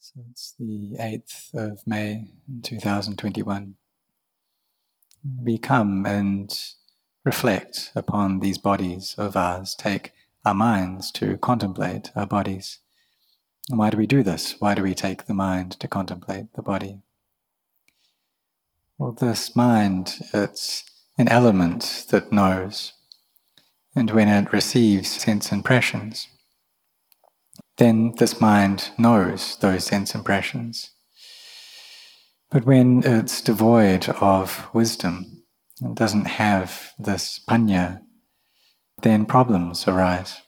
So it's the 8th of May 2021. We come and reflect upon these bodies of ours, take our minds to contemplate our bodies. And why do we do this? Why do we take the mind to contemplate the body? Well, this mind, it's an element that knows. And when it receives sense impressions, then this mind knows those sense impressions. But when it's devoid of wisdom, and doesn't have this panya, then problems arise.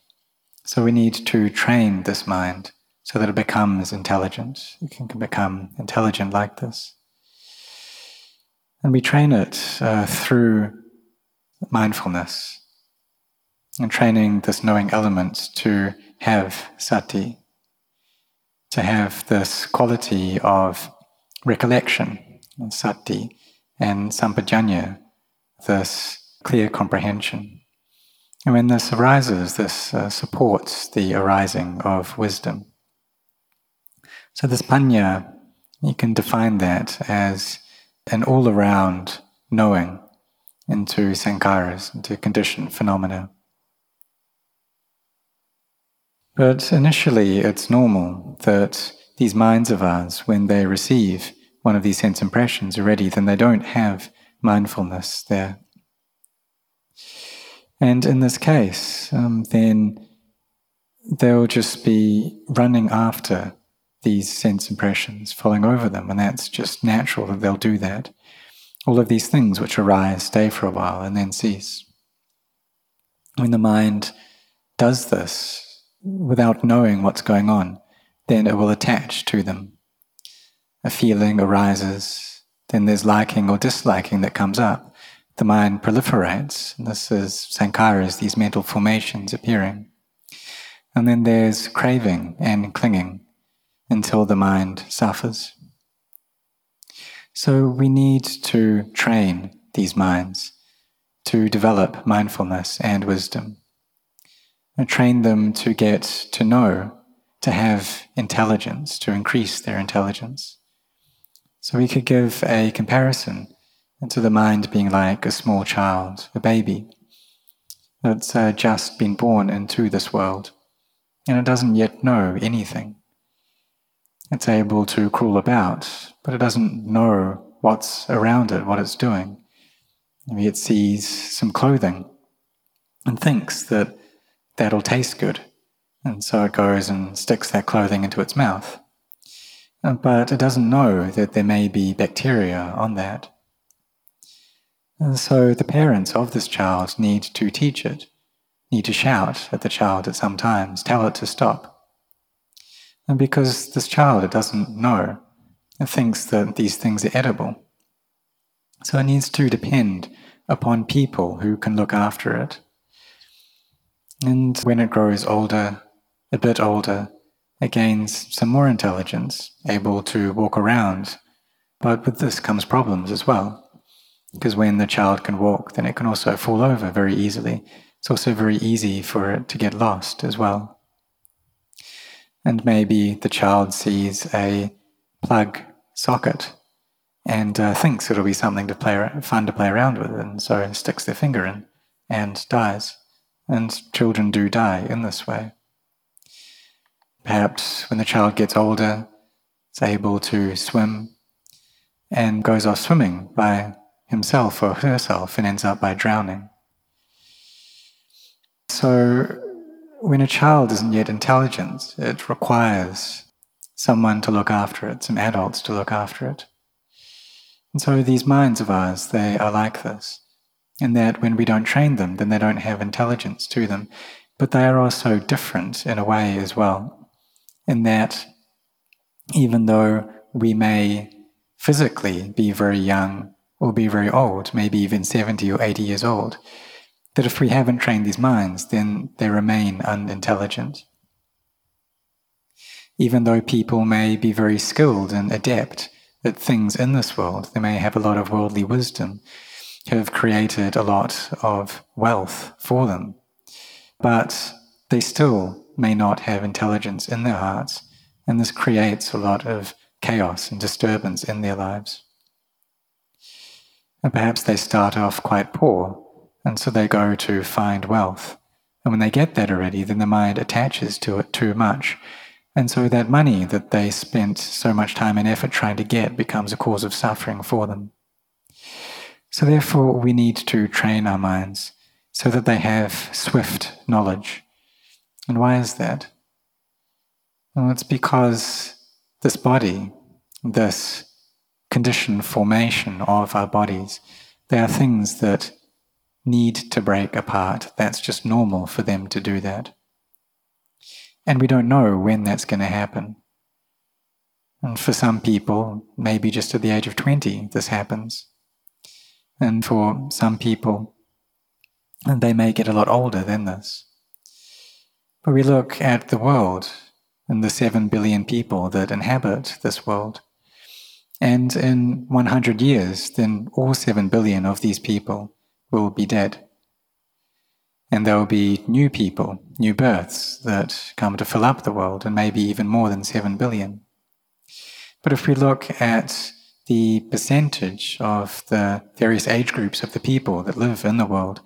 So we need to train this mind so that it becomes intelligent. It can become intelligent like this. And we train it uh, through mindfulness and training this knowing element to have sati, to have this quality of recollection, sati, and sampajanya, this clear comprehension. And when this arises, this uh, supports the arising of wisdom. So, this panya, you can define that as an all around knowing into sankharas, into conditioned phenomena. But initially, it's normal that these minds of ours, when they receive one of these sense impressions already, then they don't have mindfulness there. And in this case, um, then they'll just be running after these sense impressions, falling over them, and that's just natural that they'll do that. All of these things which arise stay for a while and then cease. When the mind does this, without knowing what's going on, then it will attach to them. A feeling arises, then there's liking or disliking that comes up. The mind proliferates. This is sankharas, these mental formations appearing. And then there's craving and clinging until the mind suffers. So we need to train these minds to develop mindfulness and wisdom and train them to get to know, to have intelligence, to increase their intelligence. So we could give a comparison into the mind being like a small child, a baby that's uh, just been born into this world and it doesn't yet know anything. It's able to crawl about, but it doesn't know what's around it, what it's doing. Maybe it sees some clothing and thinks that that'll taste good. And so it goes and sticks that clothing into its mouth. Uh, but it doesn't know that there may be bacteria on that. And so the parents of this child need to teach it, need to shout at the child at some times, tell it to stop. And because this child, it doesn't know, it thinks that these things are edible. So it needs to depend upon people who can look after it. And when it grows older, a bit older, it gains some more intelligence, able to walk around. But with this comes problems as well. Because when the child can walk, then it can also fall over very easily. It's also very easy for it to get lost as well. And maybe the child sees a plug socket and uh, thinks it'll be something to play fun to play around with, and so sticks their finger in and dies and children do die in this way. Perhaps when the child gets older, it's able to swim and goes off swimming by himself or herself and ends up by drowning. So, when a child isn't yet intelligent, it requires someone to look after it, some adults to look after it. And so these minds of ours, they are like this in that when we don't train them, then they don't have intelligence to them. But they are also different in a way as well, in that even though we may physically be very young or be very old, maybe even 70 or 80 years old, that if we haven't trained these minds, then they remain unintelligent. Even though people may be very skilled and adept at things in this world, they may have a lot of worldly wisdom, have created a lot of wealth for them, but they still may not have intelligence in their hearts, And this creates a lot of chaos and disturbance in their lives. And perhaps they start off quite poor, and so they go to find wealth. And when they get that already, then the mind attaches to it too much. And so that money that they spent so much time and effort trying to get becomes a cause of suffering for them. So therefore, we need to train our minds so that they have swift knowledge. And why is that? Well, it's because this body, this condition formation of our bodies, they are things that need to break apart. That's just normal for them to do that. And we don't know when that's going to happen. And for some people, maybe just at the age of 20, this happens. And for some people, and they may get a lot older than this. But we look at the world and the 7 billion people that inhabit this world. And in 100 years, then all 7 billion of these people will be dead. And there will be new people, new births that come to fill up the world, and maybe even more than 7 billion. But if we look at the percentage of the various age groups of the people that live in the world,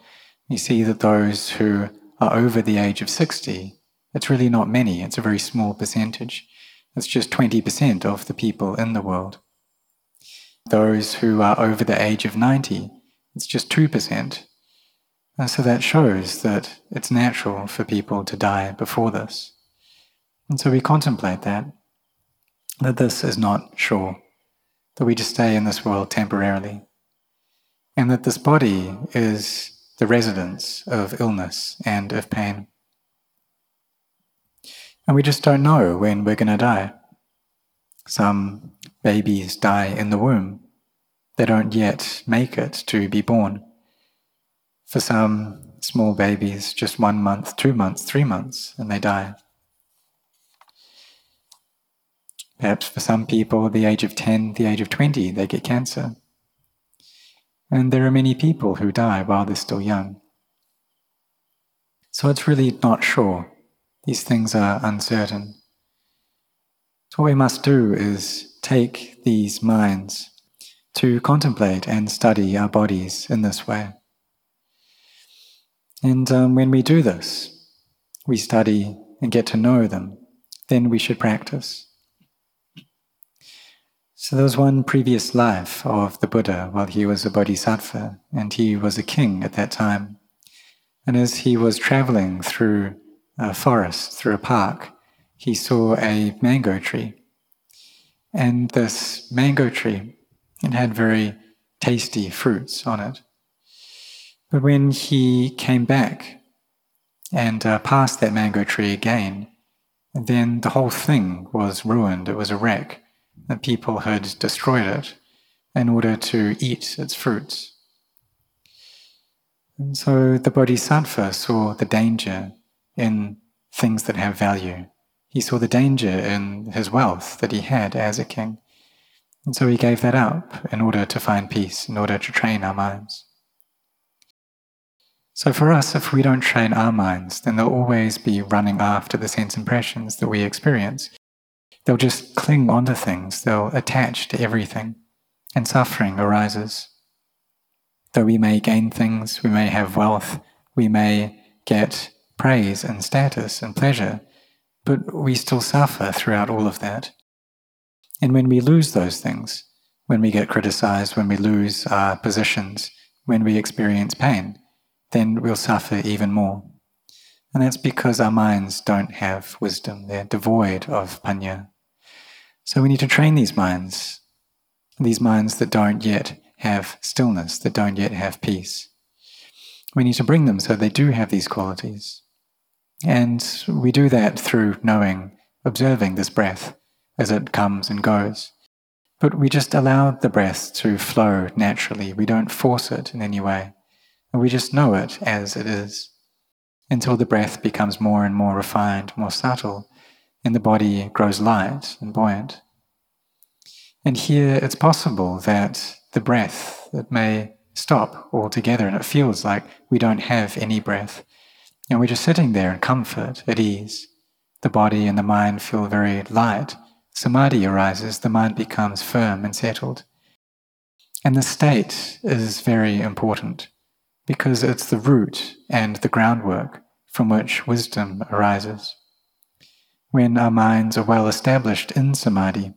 you see that those who are over the age of 60, it's really not many, it's a very small percentage. It's just 20% of the people in the world. Those who are over the age of 90, it's just 2%. And so that shows that it's natural for people to die before this. And so we contemplate that, that this is not sure, that we just stay in this world temporarily, and that this body is the residence of illness and of pain. And we just don't know when we're going to die. Some babies die in the womb. They don't yet make it to be born. For some small babies, just one month, two months, three months, and they die. Perhaps for some people, the age of 10, the age of 20, they get cancer. And there are many people who die while they're still young. So it's really not sure. These things are uncertain. So what we must do is take these minds to contemplate and study our bodies in this way. And um, when we do this, we study and get to know them, then we should practice. So there was one previous life of the Buddha while he was a bodhisattva, and he was a king at that time. And as he was traveling through a forest, through a park, he saw a mango tree. And this mango tree, it had very tasty fruits on it. But when he came back and uh, passed that mango tree again, then the whole thing was ruined. It was a wreck. The people had destroyed it in order to eat its fruits. And so the Bodhisattva saw the danger in things that have value. He saw the danger in his wealth that he had as a king. And so he gave that up in order to find peace, in order to train our minds. So for us, if we don't train our minds, then they'll always be running after the sense impressions that we experience. They'll just cling onto things, they'll attach to everything, and suffering arises. Though we may gain things, we may have wealth, we may get praise and status and pleasure, but we still suffer throughout all of that. And when we lose those things, when we get criticized, when we lose our positions, when we experience pain, then we'll suffer even more. And that's because our minds don't have wisdom, they're devoid of panya. So we need to train these minds, these minds that don't yet have stillness, that don't yet have peace. We need to bring them so they do have these qualities. And we do that through knowing, observing this breath as it comes and goes. But we just allow the breath to flow naturally. We don't force it in any way. And we just know it as it is until the breath becomes more and more refined, more subtle, and the body grows light and buoyant. And here it's possible that the breath it may stop altogether and it feels like we don't have any breath. And we're just sitting there in comfort, at ease. the body and the mind feel very light, samadhi arises, the mind becomes firm and settled. And the state is very important because it's the root and the groundwork from which wisdom arises. When our minds are well established in samadhi,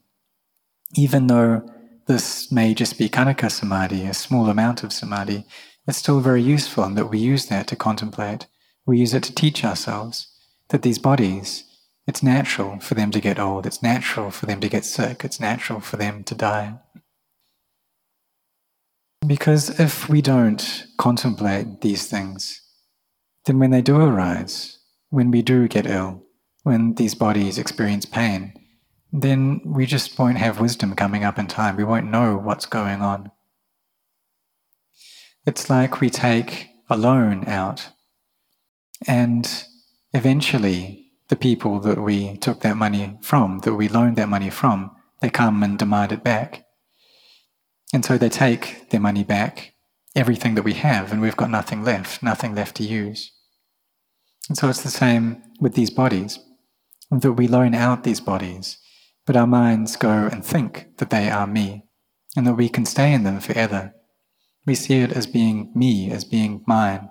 even though this may just be khanika samadhi, a small amount of samadhi, it's still very useful and that we use that to contemplate. We use it to teach ourselves that these bodies, it's natural for them to get old, it's natural for them to get sick, it's natural for them to die. Because if we don't contemplate these things, then when they do arise, when we do get ill, when these bodies experience pain, then we just won't have wisdom coming up in time. We won't know what's going on. It's like we take a loan out, and eventually the people that we took that money from, that we loaned that money from, they come and demand it back. And so they take their money back, everything that we have, and we've got nothing left, nothing left to use. And so it's the same with these bodies, that we loan out these bodies, but our minds go and think that they are me, and that we can stay in them forever. We see it as being me, as being mine.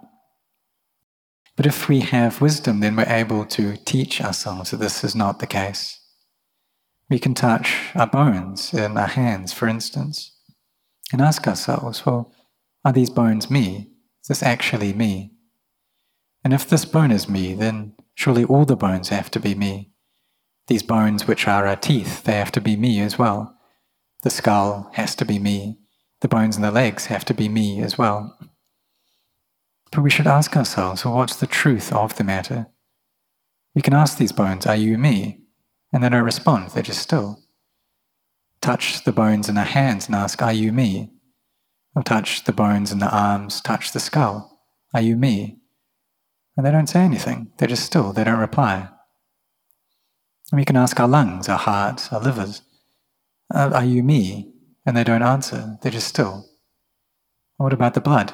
But if we have wisdom, then we're able to teach ourselves that this is not the case. We can touch our bones in our hands, for instance, and ask ourselves, well, are these bones me? Is this actually me? And if this bone is me, then surely all the bones have to be me. These bones, which are our teeth, they have to be me as well. The skull has to be me. The bones in the legs have to be me as well. But we should ask ourselves, well, what's the truth of the matter? We can ask these bones, Are you me? And they don't respond, they're just still. Touch the bones in our hands and ask, Are you me? Or touch the bones in the arms, touch the skull, Are you me? And they don't say anything, they're just still, they don't reply. And we can ask our lungs, our hearts, our livers, uh, Are you me? and they don't answer, they're just still. What about the blood?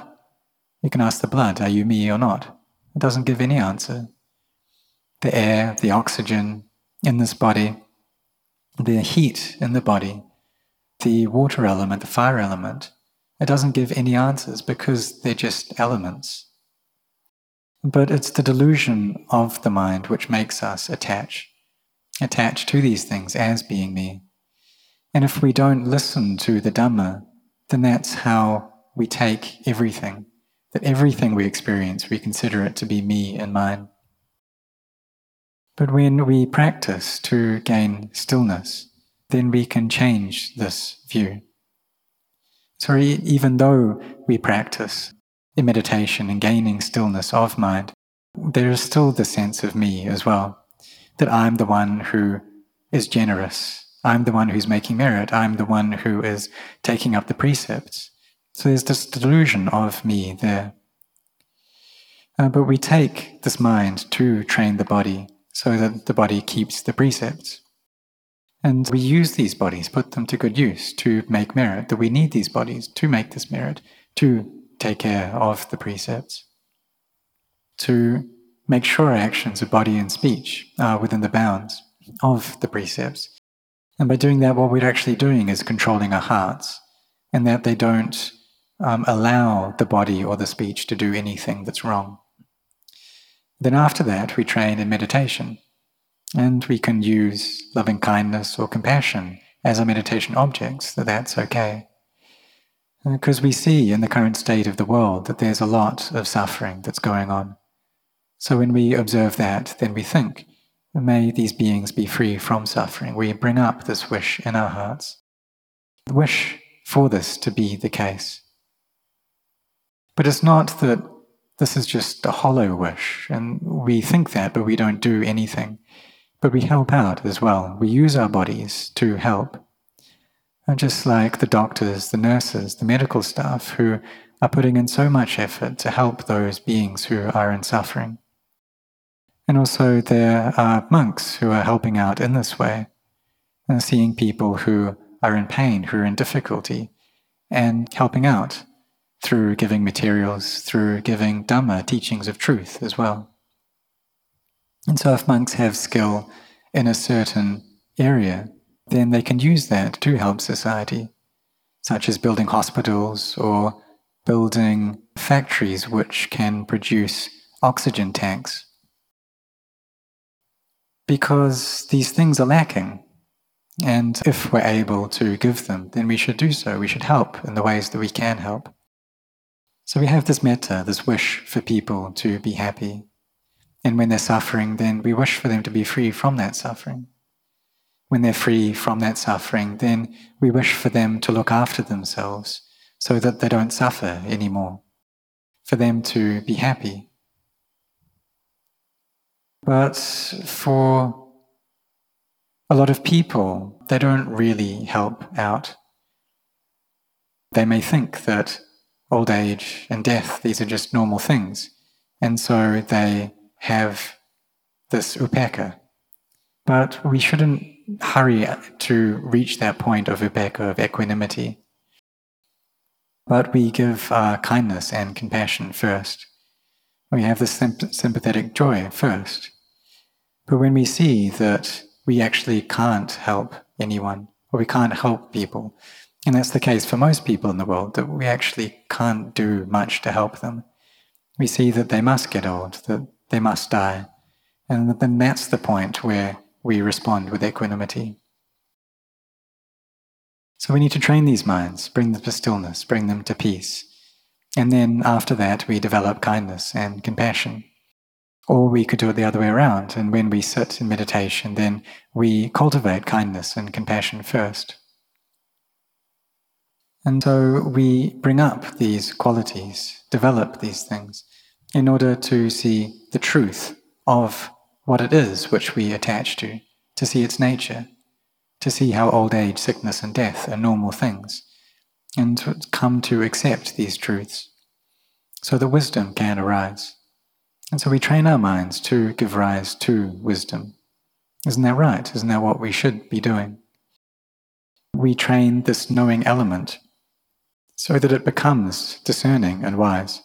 You can ask the blood, Are you me or not? It doesn't give any answer. The air, the oxygen in this body, the heat in the body, the water element, the fire element, it doesn't give any answers because they're just elements. But it's the delusion of the mind which makes us attach, attach to these things as being me. And if we don't listen to the Dhamma, then that's how we take everything. That everything we experience, we consider it to be me and mine. But when we practice to gain stillness, then we can change this view. So even though we practice in meditation and gaining stillness of mind, there is still the sense of me as well, that I'm the one who is generous I'm the one who's making merit. I'm the one who is taking up the precepts. So there's this delusion of me there. Uh, but we take this mind to train the body so that the body keeps the precepts. And we use these bodies, put them to good use to make merit, that we need these bodies to make this merit, to take care of the precepts, to make sure actions of body and speech are within the bounds of the precepts, and by doing that, what we're actually doing is controlling our hearts, and that they don't um, allow the body or the speech to do anything that's wrong. Then after that, we train in meditation, and we can use loving kindness or compassion as our meditation objects, that that's okay. Uh, because we see in the current state of the world that there's a lot of suffering that's going on. So when we observe that, then we think, May these beings be free from suffering. We bring up this wish in our hearts. The wish for this to be the case. But it's not that this is just a hollow wish, and we think that, but we don't do anything. But we help out as well. We use our bodies to help. And just like the doctors, the nurses, the medical staff who are putting in so much effort to help those beings who are in suffering. And also, there are monks who are helping out in this way, and seeing people who are in pain, who are in difficulty, and helping out through giving materials, through giving Dhamma, teachings of truth as well. And so, if monks have skill in a certain area, then they can use that to help society, such as building hospitals or building factories which can produce oxygen tanks. Because these things are lacking. And if we're able to give them, then we should do so. We should help in the ways that we can help. So we have this metta, this wish for people to be happy. And when they're suffering, then we wish for them to be free from that suffering. When they're free from that suffering, then we wish for them to look after themselves so that they don't suffer anymore, for them to be happy. But for a lot of people, they don't really help out. They may think that old age and death, these are just normal things. And so they have this upekkha. But we shouldn't hurry to reach that point of upekkha, of equanimity. But we give uh, kindness and compassion first. We have this sympathetic joy first. But when we see that we actually can't help anyone, or we can't help people, and that's the case for most people in the world, that we actually can't do much to help them. We see that they must get old, that they must die. And then that's the point where we respond with equanimity. So we need to train these minds, bring them to stillness, bring them to peace. And then after that, we develop kindness and compassion. Or we could do it the other way around. And when we sit in meditation, then we cultivate kindness and compassion first. And so we bring up these qualities, develop these things, in order to see the truth of what it is which we attach to, to see its nature, to see how old age, sickness, and death are normal things, and to come to accept these truths so that wisdom can arise. And so we train our minds to give rise to wisdom. Isn't that right? Isn't that what we should be doing? We train this knowing element so that it becomes discerning and wise.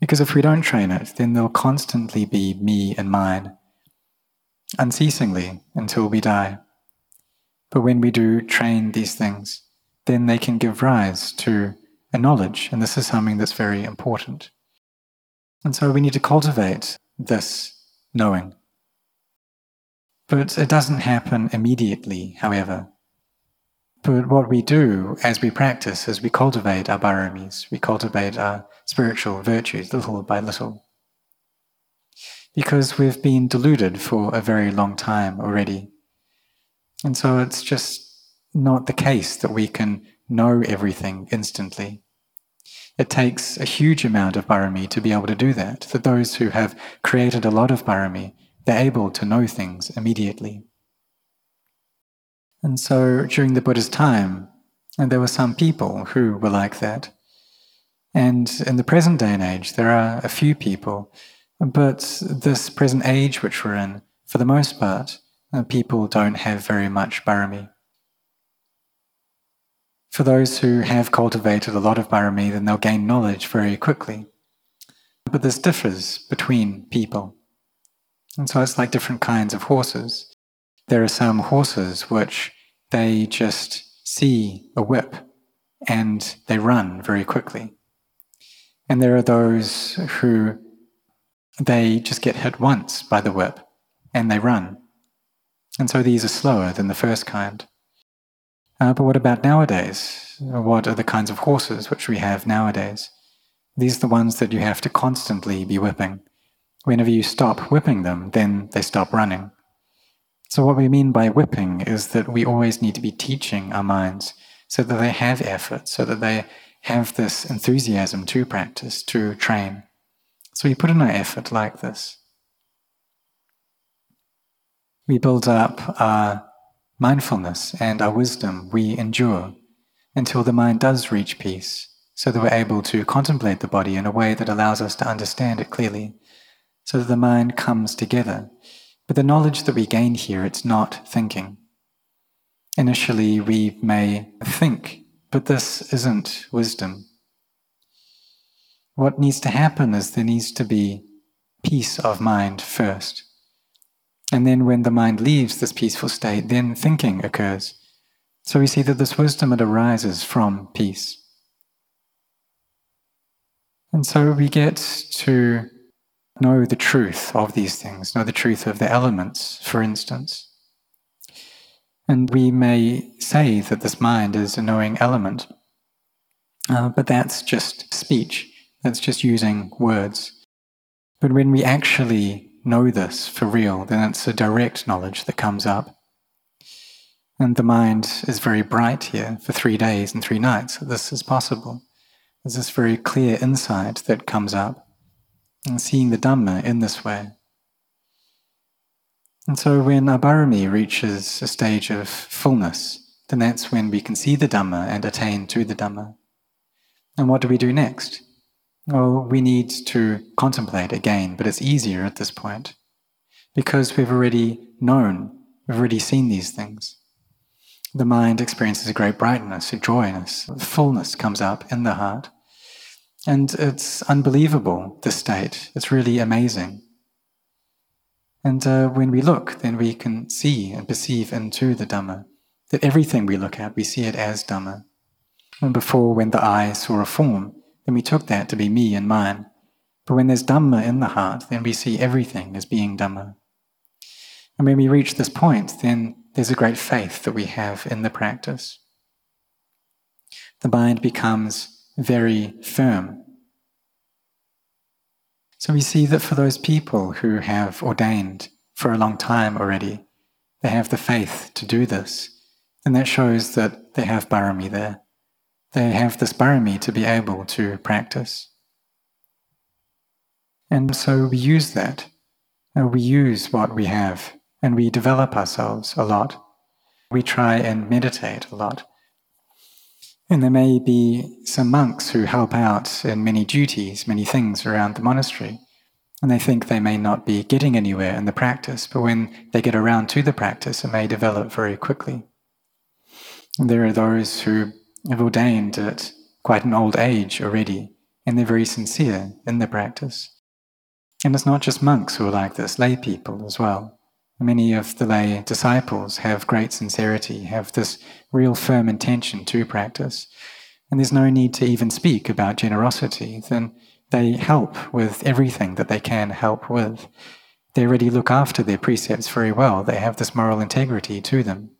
Because if we don't train it, then there'll constantly be me and mine, unceasingly until we die. But when we do train these things, then they can give rise to a knowledge, and this is something that's very important. And so we need to cultivate this knowing. But it doesn't happen immediately, however. But what we do as we practice is we cultivate our paramis, we cultivate our spiritual virtues little by little. Because we've been deluded for a very long time already. And so it's just not the case that we can know everything instantly. It takes a huge amount of parami to be able to do that. For those who have created a lot of parami, they're able to know things immediately. And so during the Buddha's time, and there were some people who were like that. And in the present day and age, there are a few people, but this present age which we're in, for the most part, uh, people don't have very much parami. For those who have cultivated a lot of parami, then they'll gain knowledge very quickly. But this differs between people. And so it's like different kinds of horses. There are some horses which they just see a whip and they run very quickly. And there are those who they just get hit once by the whip and they run. And so these are slower than the first kind. Uh, but what about nowadays? What are the kinds of horses which we have nowadays? These are the ones that you have to constantly be whipping. Whenever you stop whipping them, then they stop running. So, what we mean by whipping is that we always need to be teaching our minds so that they have effort, so that they have this enthusiasm to practice, to train. So, we put in our effort like this. We build up our mindfulness and our wisdom, we endure until the mind does reach peace, so that we're able to contemplate the body in a way that allows us to understand it clearly, so that the mind comes together but the knowledge that we gain here, it's not thinking. Initially, we may think, but this isn't wisdom. What needs to happen is there needs to be peace of mind first. And then when the mind leaves this peaceful state, then thinking occurs. So we see that this wisdom, it arises from peace. And so we get to know the truth of these things, know the truth of the elements, for instance. And we may say that this mind is a knowing element, uh, but that's just speech, that's just using words. But when we actually know this for real, then it's a direct knowledge that comes up. And the mind is very bright here for three days and three nights. This is possible. There's this very clear insight that comes up, and seeing the Dhamma in this way. And so when Abarami reaches a stage of fullness, then that's when we can see the Dhamma and attain to the Dhamma. And what do we do next? Well, we need to contemplate again, but it's easier at this point because we've already known, we've already seen these things. The mind experiences a great brightness, a joyness, fullness comes up in the heart. And it's unbelievable, this state. It's really amazing. And uh, when we look, then we can see and perceive into the Dhamma. That everything we look at, we see it as Dhamma. And before, when the eye saw a form, then we took that to be me and mine. But when there's Dhamma in the heart, then we see everything as being Dhamma. And when we reach this point, then there's a great faith that we have in the practice. The mind becomes very firm. So we see that for those people who have ordained for a long time already, they have the faith to do this, and that shows that they have barami there. They have this barami to be able to practice. And so we use that. Uh, we use what we have and we develop ourselves a lot. We try and meditate a lot. And there may be some monks who help out in many duties, many things around the monastery, and they think they may not be getting anywhere in the practice, but when they get around to the practice, it may develop very quickly. And there are those who have ordained at quite an old age already, and they're very sincere in their practice. And it's not just monks who are like this, lay people as well. Many of the lay disciples have great sincerity, have this real firm intention to practice. And there's no need to even speak about generosity. Then they help with everything that they can help with. They already look after their precepts very well. They have this moral integrity to them.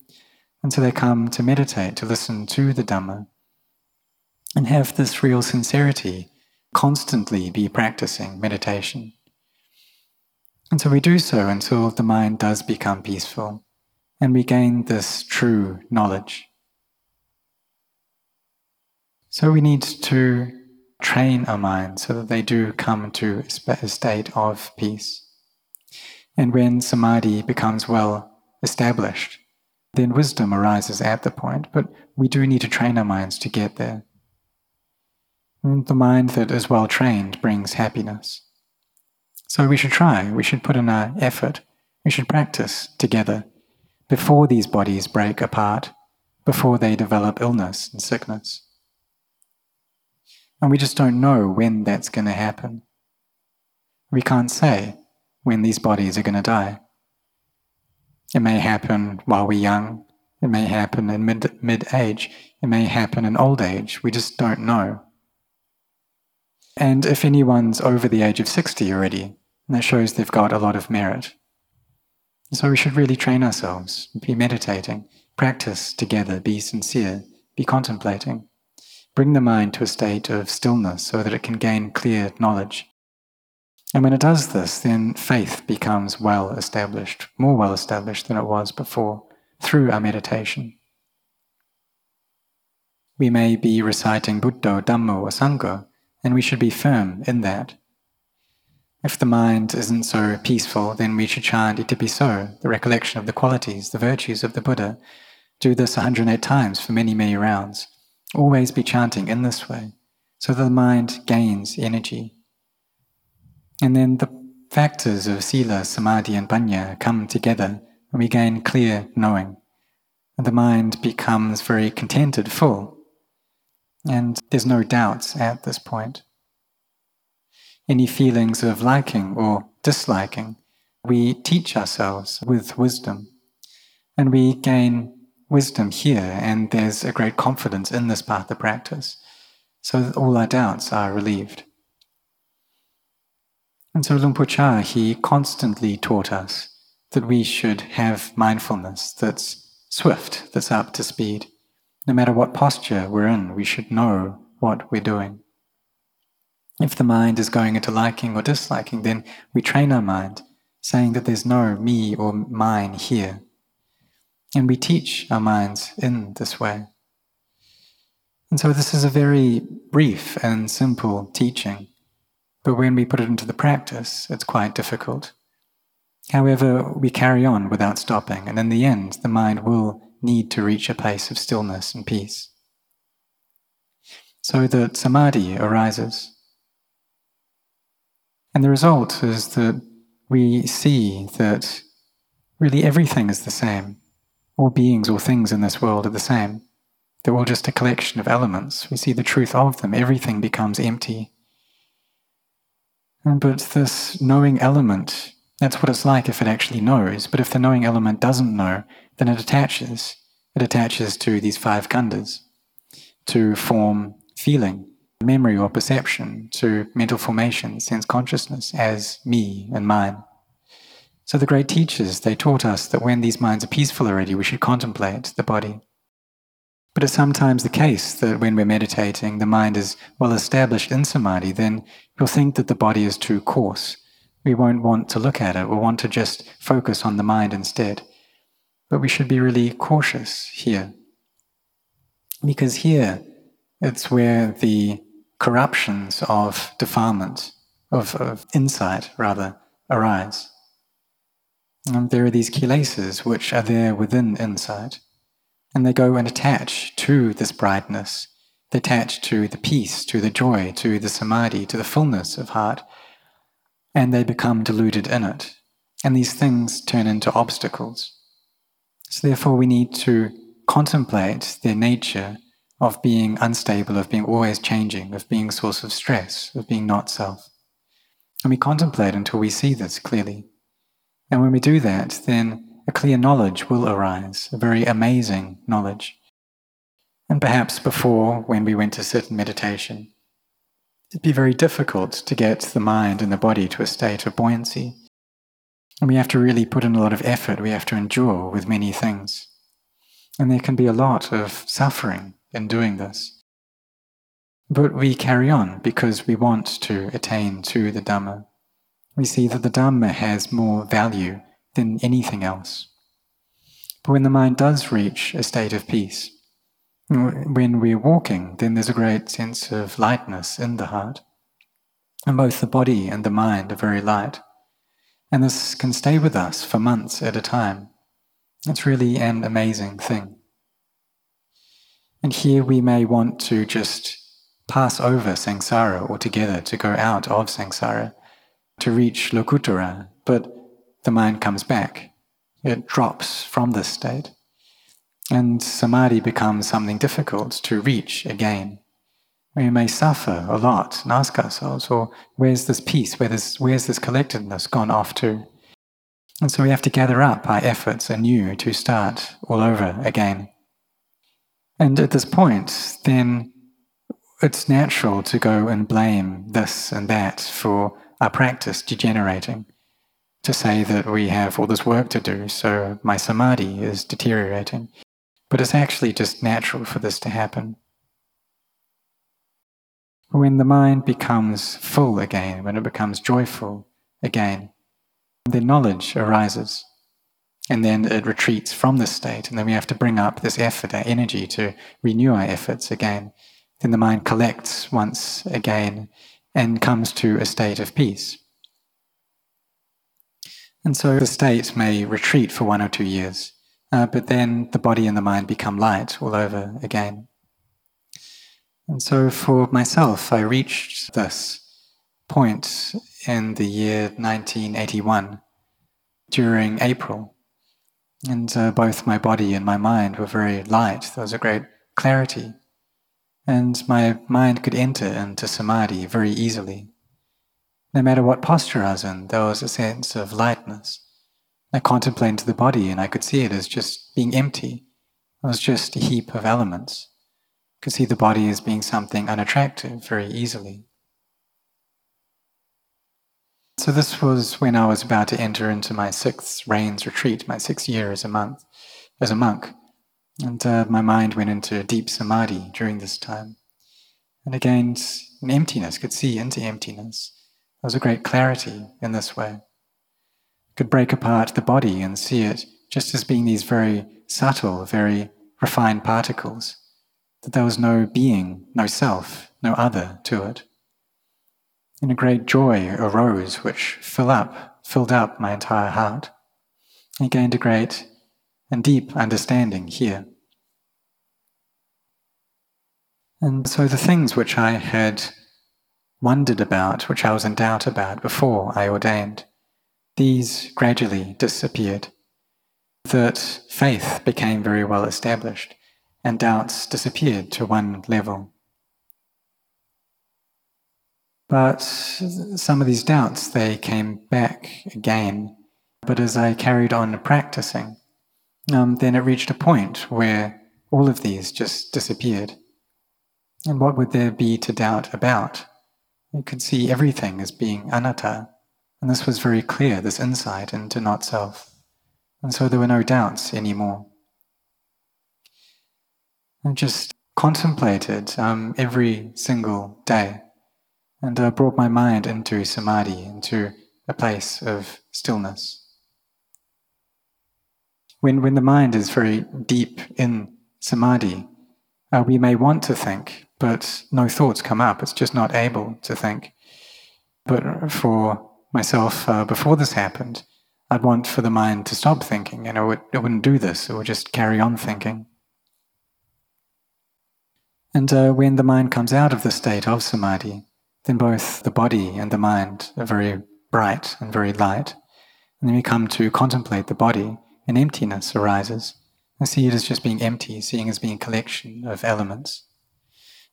And so they come to meditate, to listen to the Dhamma, and have this real sincerity, constantly be practicing meditation. And so we do so until the mind does become peaceful and we gain this true knowledge. So we need to train our minds so that they do come to a state of peace. And when samadhi becomes well established, then wisdom arises at the point, but we do need to train our minds to get there. And the mind that is well trained brings happiness. So we should try, we should put in our effort, we should practice together before these bodies break apart, before they develop illness and sickness. And we just don't know when that's going to happen. We can't say when these bodies are going to die. It may happen while we're young, it may happen in mid, mid age, it may happen in old age, we just don't know. And if anyone's over the age of 60 already, that shows they've got a lot of merit. So we should really train ourselves, be meditating, practice together, be sincere, be contemplating. Bring the mind to a state of stillness so that it can gain clear knowledge. And when it does this, then faith becomes well established, more well established than it was before, through our meditation. We may be reciting Buddha, Dhammo, or Sangha, and we should be firm in that. If the mind isn't so peaceful, then we should chant Itipiso, the recollection of the qualities, the virtues of the Buddha. Do this 108 times for many, many rounds. Always be chanting in this way, so that the mind gains energy. And then the factors of sila, samadhi, and panya come together, and we gain clear knowing. And the mind becomes very contented, full. And there's no doubts at this point any feelings of liking or disliking, we teach ourselves with wisdom. And we gain wisdom here, and there's a great confidence in this path of practice. So all our doubts are relieved. And so Luang Por Chah, he constantly taught us that we should have mindfulness that's swift, that's up to speed. No matter what posture we're in, we should know what we're doing. If the mind is going into liking or disliking, then we train our mind, saying that there's no me or mine here. And we teach our minds in this way. And so this is a very brief and simple teaching, but when we put it into the practice, it's quite difficult. However, we carry on without stopping, and in the end, the mind will need to reach a place of stillness and peace. So that samadhi arises. And the result is that we see that really everything is the same. All beings, all things in this world are the same. They're all just a collection of elements. We see the truth of them. Everything becomes empty. But this knowing element, that's what it's like if it actually knows. But if the knowing element doesn't know, then it attaches. It attaches to these five khandhas to form feeling, memory or perception, to mental formation, sense consciousness as me and mine. So the great teachers, they taught us that when these minds are peaceful already, we should contemplate the body. But it's sometimes the case that when we're meditating, the mind is well established in samadhi, then you'll think that the body is too coarse. We won't want to look at it, we'll want to just focus on the mind instead. But we should be really cautious here. Because here, it's where the corruptions of defilement, of, of insight rather, arise. And there are these kilesas which are there within insight. And they go and attach to this brightness. They attach to the peace, to the joy, to the samadhi, to the fullness of heart. And they become deluded in it. And these things turn into obstacles. So therefore we need to contemplate their nature of being unstable, of being always changing, of being source of stress, of being not self. And we contemplate until we see this clearly. And when we do that, then a clear knowledge will arise, a very amazing knowledge. And perhaps before, when we went to sit in meditation, it'd be very difficult to get the mind and the body to a state of buoyancy. And we have to really put in a lot of effort, we have to endure with many things. And there can be a lot of suffering in doing this. But we carry on because we want to attain to the Dhamma. We see that the Dhamma has more value than anything else. But when the mind does reach a state of peace, when we're walking, then there's a great sense of lightness in the heart. And both the body and the mind are very light. And this can stay with us for months at a time. It's really an amazing thing. And here we may want to just pass over samsara altogether, to go out of samsara, to reach lokuttara, but the mind comes back. It drops from this state. And samadhi becomes something difficult to reach again. We may suffer a lot and ask ourselves, well, where's this peace? Where this, where's this collectedness gone off to? And so we have to gather up our efforts anew to start all over again. And at this point, then it's natural to go and blame this and that for our practice degenerating to say that we have all this work to do, so my samadhi is deteriorating. But it's actually just natural for this to happen. When the mind becomes full again, when it becomes joyful again, then knowledge arises. And then it retreats from this state, and then we have to bring up this effort, our energy to renew our efforts again. Then the mind collects once again and comes to a state of peace. And so the state may retreat for one or two years, uh, but then the body and the mind become light all over again. And so for myself, I reached this point in the year 1981 during April. And uh, both my body and my mind were very light. There was a great clarity. And my mind could enter into samadhi very easily. No matter what posture I was in, there was a sense of lightness. I contemplated the body and I could see it as just being empty. It was just a heap of elements. I could see the body as being something unattractive very easily. So this was when I was about to enter into my sixth rains retreat, my sixth year as a month, as a monk. And uh, my mind went into deep samadhi during this time. And again, emptiness, could see into emptiness. There was a great clarity in this way. Could break apart the body and see it just as being these very subtle, very refined particles. That there was no being, no self, no other to it. And a great joy arose which fill up, filled up my entire heart. I gained a great and deep understanding here. And so the things which I had wondered about, which I was in doubt about before I ordained, these gradually disappeared. That faith became very well established, and doubts disappeared to one level. But some of these doubts, they came back again. But as I carried on practicing, um, then it reached a point where all of these just disappeared. And what would there be to doubt about? You could see everything as being anatta. And this was very clear, this insight into not self. And so there were no doubts anymore. I just contemplated um, every single day and uh, brought my mind into samadhi, into a place of stillness. When, when the mind is very deep in samadhi, uh, we may want to think, but no thoughts come up. It's just not able to think. But for myself, uh, before this happened, I'd want for the mind to stop thinking, and it, would, it wouldn't do this. It would just carry on thinking. And uh, when the mind comes out of the state of samadhi, then both the body and the mind are very bright and very light. And then we come to contemplate the body, and emptiness arises. And see it as just being empty, seeing as being a collection of elements.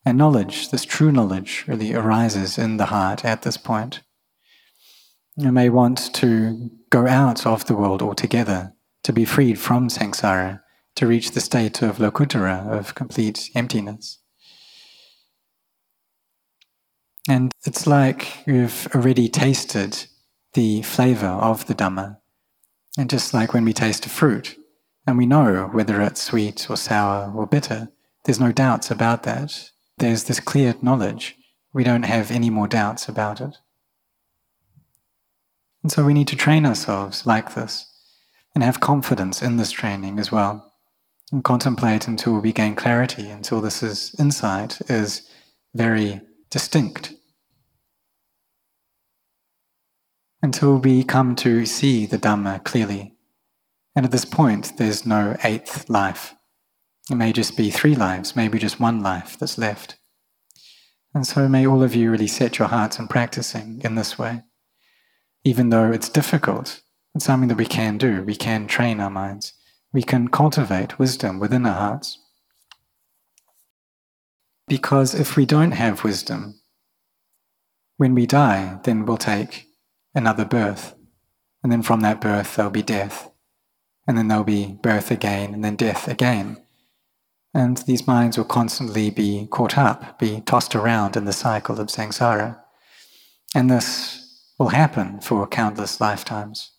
And knowledge, this true knowledge, really arises in the heart at this point. You may want to go out of the world altogether, to be freed from samsara, to reach the state of lokuttara, of complete emptiness. And it's like you've already tasted the flavor of the Dhamma. And just like when we taste a fruit, and we know whether it's sweet or sour or bitter, there's no doubts about that. There's this clear knowledge. We don't have any more doubts about it. And so we need to train ourselves like this and have confidence in this training as well. And contemplate until we gain clarity, until this is insight is very distinct until we come to see the Dhamma clearly. And at this point, there's no eighth life. It may just be three lives, maybe just one life that's left. And so may all of you really set your hearts on practicing in this way. Even though it's difficult, it's something that we can do. We can train our minds. We can cultivate wisdom within our hearts. Because if we don't have wisdom, when we die, then we'll take another birth. And then from that birth, there'll be death. And then there'll be birth again, and then death again. And these minds will constantly be caught up, be tossed around in the cycle of samsara. And this will happen for countless lifetimes.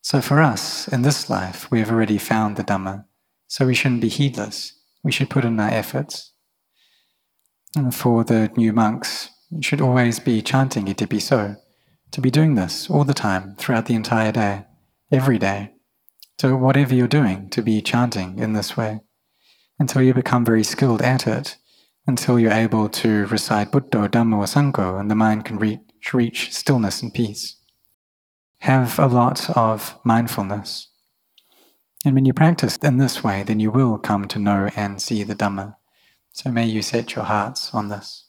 So for us, in this life, we have already found the Dhamma, so we shouldn't be heedless. We should put in our efforts. And for the new monks, you should always be chanting Itipiso to be doing this all the time, throughout the entire day, every day. So, whatever you're doing, to be chanting in this way until you become very skilled at it, until you're able to recite Buddha, Dhamma, or Sangha, and the mind can reach, reach stillness and peace. Have a lot of mindfulness. And when you practice in this way, then you will come to know and see the Dhamma. So may you set your hearts on this.